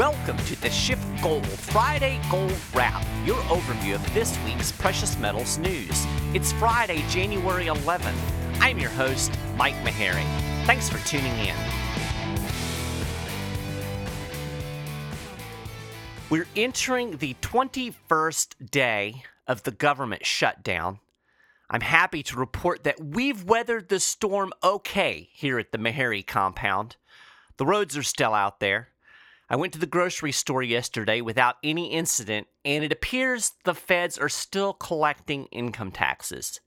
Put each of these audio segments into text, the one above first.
Welcome to the Shift Gold Friday Gold Wrap, your overview of this week's precious metals news. It's Friday, January 11th. I'm your host, Mike Maharrey. Thanks for tuning in. We're entering the 21st day of the government shutdown. I'm happy to report that we've weathered the storm okay here at the Maharrey compound. The roads are still out there. I went to the grocery store yesterday without any incident, and it appears the feds are still collecting income taxes.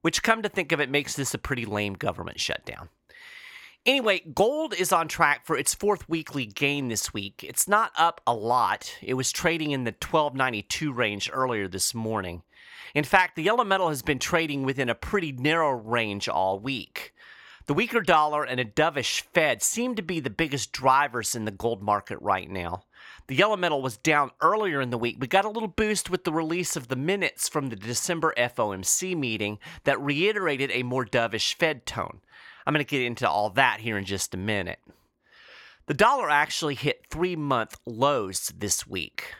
Which, come to think of it, makes this a pretty lame government shutdown. Anyway, gold is on track for its fourth weekly gain this week. It's not up a lot. It was trading in the 1292 range earlier this morning. In fact, the yellow metal has been trading within a pretty narrow range all week. The weaker dollar and a dovish Fed seem to be the biggest drivers in the gold market right now. The yellow metal was down earlier in the week, but got a little boost with the release of the minutes from the December FOMC meeting that reiterated a more dovish Fed tone. I'm going to get into all that here in just a minute. The dollar actually hit three month lows this week.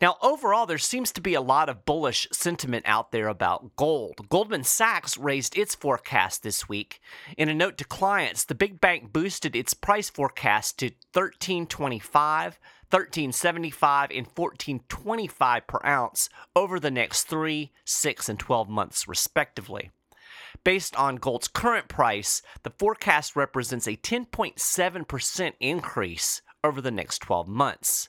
Now, overall, there seems to be a lot of bullish sentiment out there about gold. Goldman Sachs raised its forecast this week. In a note to clients, the big bank boosted its price forecast to 1325, 1375 and 1425 per ounce over the next 3, 6 and 12 months respectively. Based on gold's current price, the forecast represents a 10.7% increase over the next 12 months.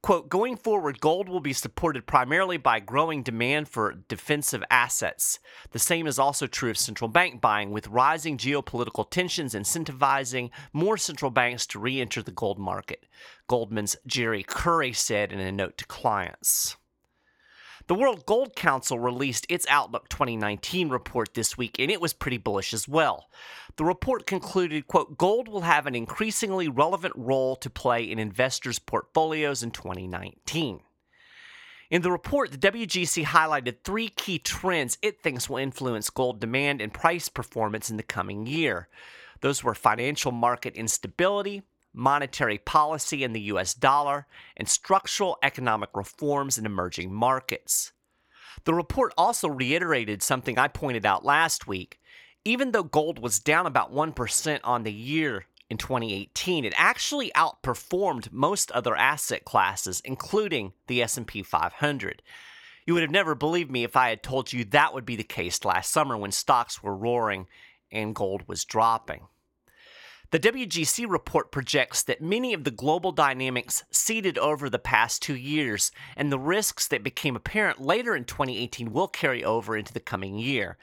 Quote, going forward, gold will be supported primarily by growing demand for defensive assets. The same is also true of central bank buying, with rising geopolitical tensions incentivizing more central banks to re enter the gold market, Goldman's Jerry Currie said in a note to clients. The World Gold Council released its Outlook 2019 report this week, and it was pretty bullish as well. The report concluded, quote, gold will have an increasingly relevant role to play in investors' portfolios in 2019. In the report, the WGC highlighted three key trends it thinks will influence gold demand and price performance in the coming year. Those were financial market instability, monetary policy in the US dollar, and structural economic reforms in emerging markets. The report also reiterated something I pointed out last week. Even though gold was down about 1% on the year in 2018, it actually outperformed most other asset classes, including the S&P 500. You would have never believed me if I had told you that would be the case last summer when stocks were roaring and gold was dropping. The WGC report projects that many of the global dynamics seeded over the past two years and the risks that became apparent later in 2018 will carry over into the coming year.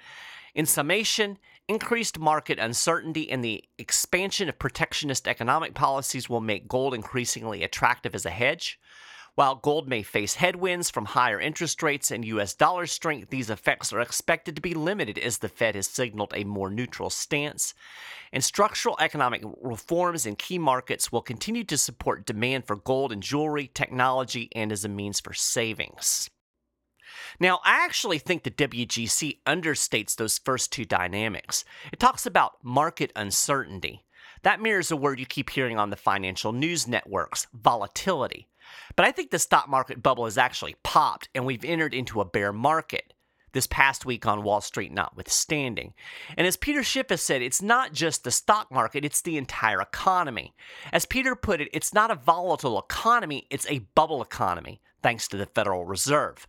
In summation, increased market uncertainty and the expansion of protectionist economic policies will make gold increasingly attractive as a hedge. While gold may face headwinds from higher interest rates and US dollar strength, these effects are expected to be limited as the Fed has signaled a more neutral stance. And structural economic reforms in key markets will continue to support demand for gold and jewelry, technology, and as a means for savings. Now, I actually think the WGC understates those first two dynamics. It talks about market uncertainty. That mirrors a word you keep hearing on the financial news networks volatility. But I think the stock market bubble has actually popped and we've entered into a bear market. This past week on Wall Street, notwithstanding. And as Peter Schiff has said, it's not just the stock market, it's the entire economy. As Peter put it, it's not a volatile economy, it's a bubble economy, thanks to the Federal Reserve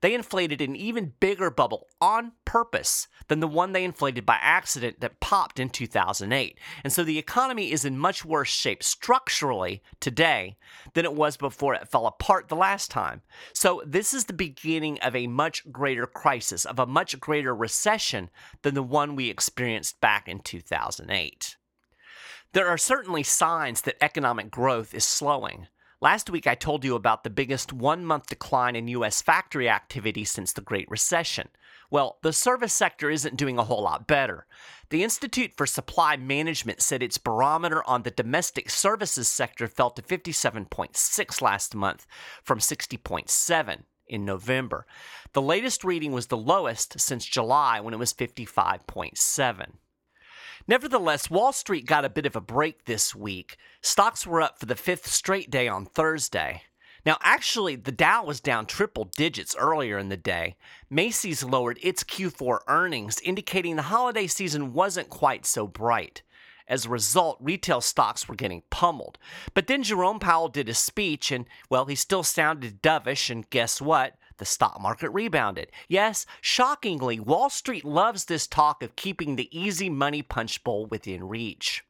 they inflated an even bigger bubble on purpose than the one they inflated by accident that popped in 2008. And so the economy is in much worse shape structurally today than it was before it fell apart the last time. So this is the beginning of a much greater crisis, of a much greater recession than the one we experienced back in 2008. There are certainly signs that economic growth is slowing. Last week, I told you about the biggest one month decline in U.S. factory activity since the Great Recession. Well, the service sector isn't doing a whole lot better. The Institute for Supply Management said its barometer on the domestic services sector fell to 57.6 last month from 60.7 in November. The latest reading was the lowest since July when it was 55.7. Nevertheless, Wall Street got a bit of a break this week. Stocks were up for the fifth straight day on Thursday. Now, actually, the Dow was down triple digits earlier in the day. Macy's lowered its Q4 earnings, indicating the holiday season wasn't quite so bright. As a result, retail stocks were getting pummeled. But then Jerome Powell did a speech, and, well, he still sounded dovish, and guess what? The stock market rebounded. Yes, shockingly, Wall Street loves this talk of keeping the easy money punch bowl within reach.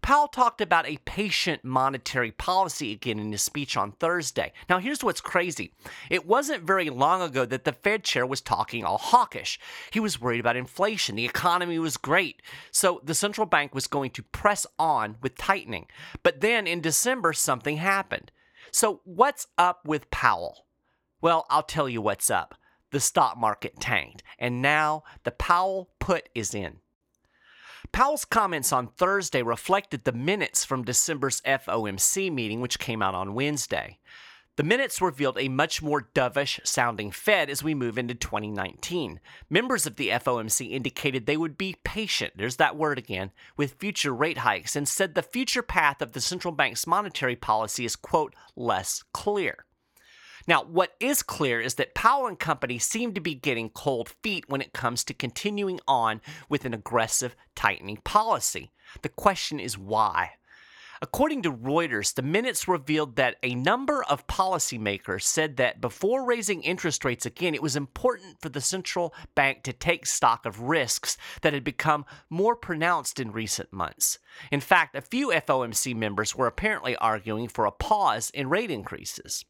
Powell talked about a patient monetary policy again in his speech on Thursday. Now, here's what's crazy. It wasn't very long ago that the Fed chair was talking all hawkish. He was worried about inflation. The economy was great. So the central bank was going to press on with tightening. But then in December, something happened. So, what's up with Powell? Well, I'll tell you what's up. The stock market tanked, and now the Powell put is in. Powell's comments on Thursday reflected the minutes from December's FOMC meeting, which came out on Wednesday. The minutes revealed a much more dovish sounding Fed as we move into 2019. Members of the FOMC indicated they would be patient, there's that word again, with future rate hikes and said the future path of the central bank's monetary policy is, quote, less clear. Now, what is clear is that Powell and company seem to be getting cold feet when it comes to continuing on with an aggressive tightening policy. The question is why? According to Reuters, the minutes revealed that a number of policymakers said that before raising interest rates again, it was important for the central bank to take stock of risks that had become more pronounced in recent months. In fact, a few FOMC members were apparently arguing for a pause in rate increases.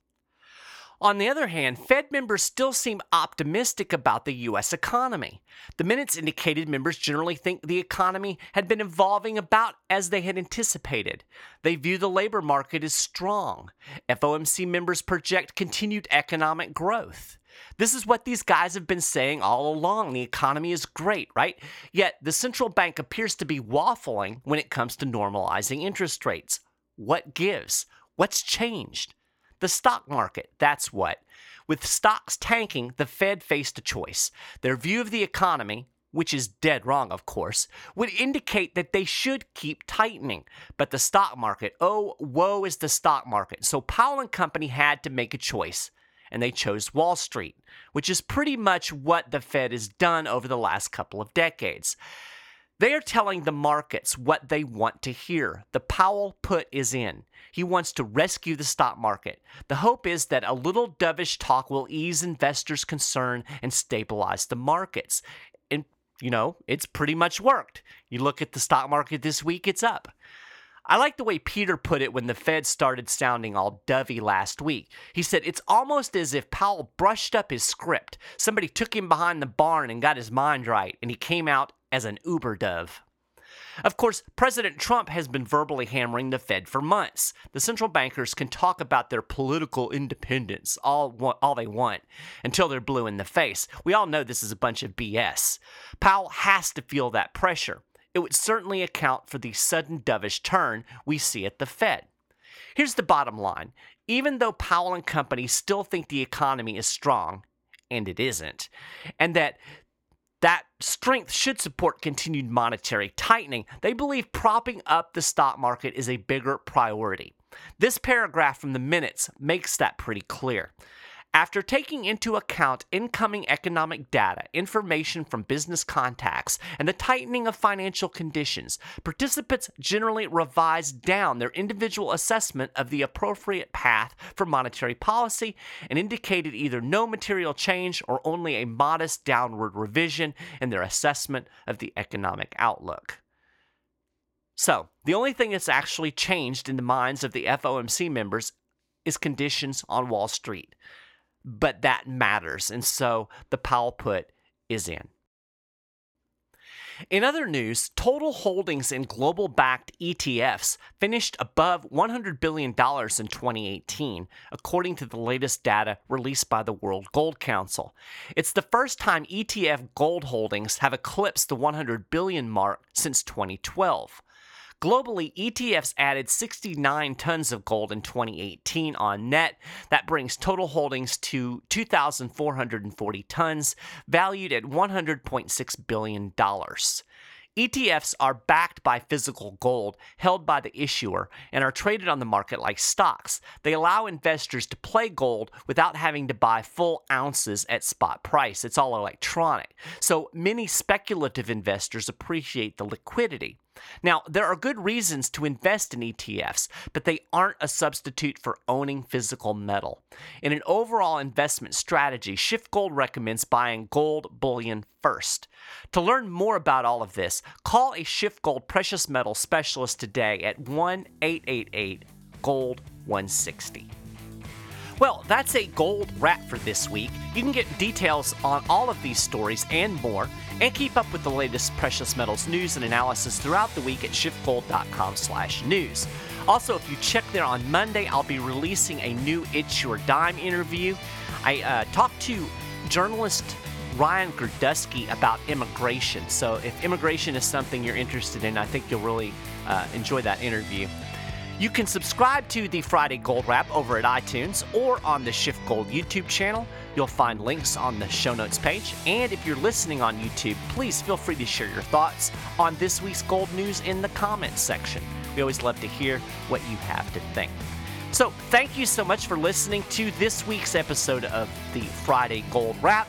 On the other hand, Fed members still seem optimistic about the U.S. economy. The minutes indicated members generally think the economy had been evolving about as they had anticipated. They view the labor market as strong. FOMC members project continued economic growth. This is what these guys have been saying all along. The economy is great, right? Yet the central bank appears to be waffling when it comes to normalizing interest rates. What gives? What's changed? The stock market, that's what. With stocks tanking, the Fed faced a choice. Their view of the economy, which is dead wrong, of course, would indicate that they should keep tightening. But the stock market, oh, woe is the stock market. So Powell and Company had to make a choice, and they chose Wall Street, which is pretty much what the Fed has done over the last couple of decades. They are telling the markets what they want to hear. The Powell put is in. He wants to rescue the stock market. The hope is that a little dovish talk will ease investors' concern and stabilize the markets. And, you know, it's pretty much worked. You look at the stock market this week, it's up. I like the way Peter put it when the Fed started sounding all dovey last week. He said it's almost as if Powell brushed up his script. Somebody took him behind the barn and got his mind right, and he came out as an uber dove. Of course, President Trump has been verbally hammering the Fed for months. The central bankers can talk about their political independence all, all they want until they're blue in the face. We all know this is a bunch of BS. Powell has to feel that pressure. It would certainly account for the sudden dovish turn we see at the Fed. Here's the bottom line even though Powell and company still think the economy is strong, and it isn't, and that that strength should support continued monetary tightening. They believe propping up the stock market is a bigger priority. This paragraph from the minutes makes that pretty clear. After taking into account incoming economic data, information from business contacts, and the tightening of financial conditions, participants generally revised down their individual assessment of the appropriate path for monetary policy and indicated either no material change or only a modest downward revision in their assessment of the economic outlook. So, the only thing that's actually changed in the minds of the FOMC members is conditions on Wall Street but that matters. And so the Powell put is in. In other news, total holdings in global backed ETFs finished above $100 billion in 2018, according to the latest data released by the World Gold Council. It's the first time ETF gold holdings have eclipsed the 100 billion mark since 2012. Globally, ETFs added 69 tons of gold in 2018 on net. That brings total holdings to 2,440 tons, valued at $100.6 billion. ETFs are backed by physical gold held by the issuer and are traded on the market like stocks. They allow investors to play gold without having to buy full ounces at spot price. It's all electronic. So many speculative investors appreciate the liquidity. Now, there are good reasons to invest in ETFs, but they aren't a substitute for owning physical metal. In an overall investment strategy, Shift SchiffGold recommends buying gold bullion first. To learn more about all of this, call a Shift SchiffGold precious metal specialist today at 1 888 Gold 160. Well, that's a gold wrap for this week. You can get details on all of these stories and more, and keep up with the latest precious metals news and analysis throughout the week at schiffgold.com/news. Also, if you check there on Monday, I'll be releasing a new It's Your Dime interview. I uh, talked to journalist Ryan Girdusky about immigration. So, if immigration is something you're interested in, I think you'll really uh, enjoy that interview. You can subscribe to the Friday Gold Wrap over at iTunes or on the SchiffGold YouTube channel. You'll find links on the show notes page. And if you're listening on YouTube, please feel free to share your thoughts on this week's gold news in the comments section. We always love to hear what you have to think. So, thank you so much for listening to this week's episode of the Friday Gold Wrap.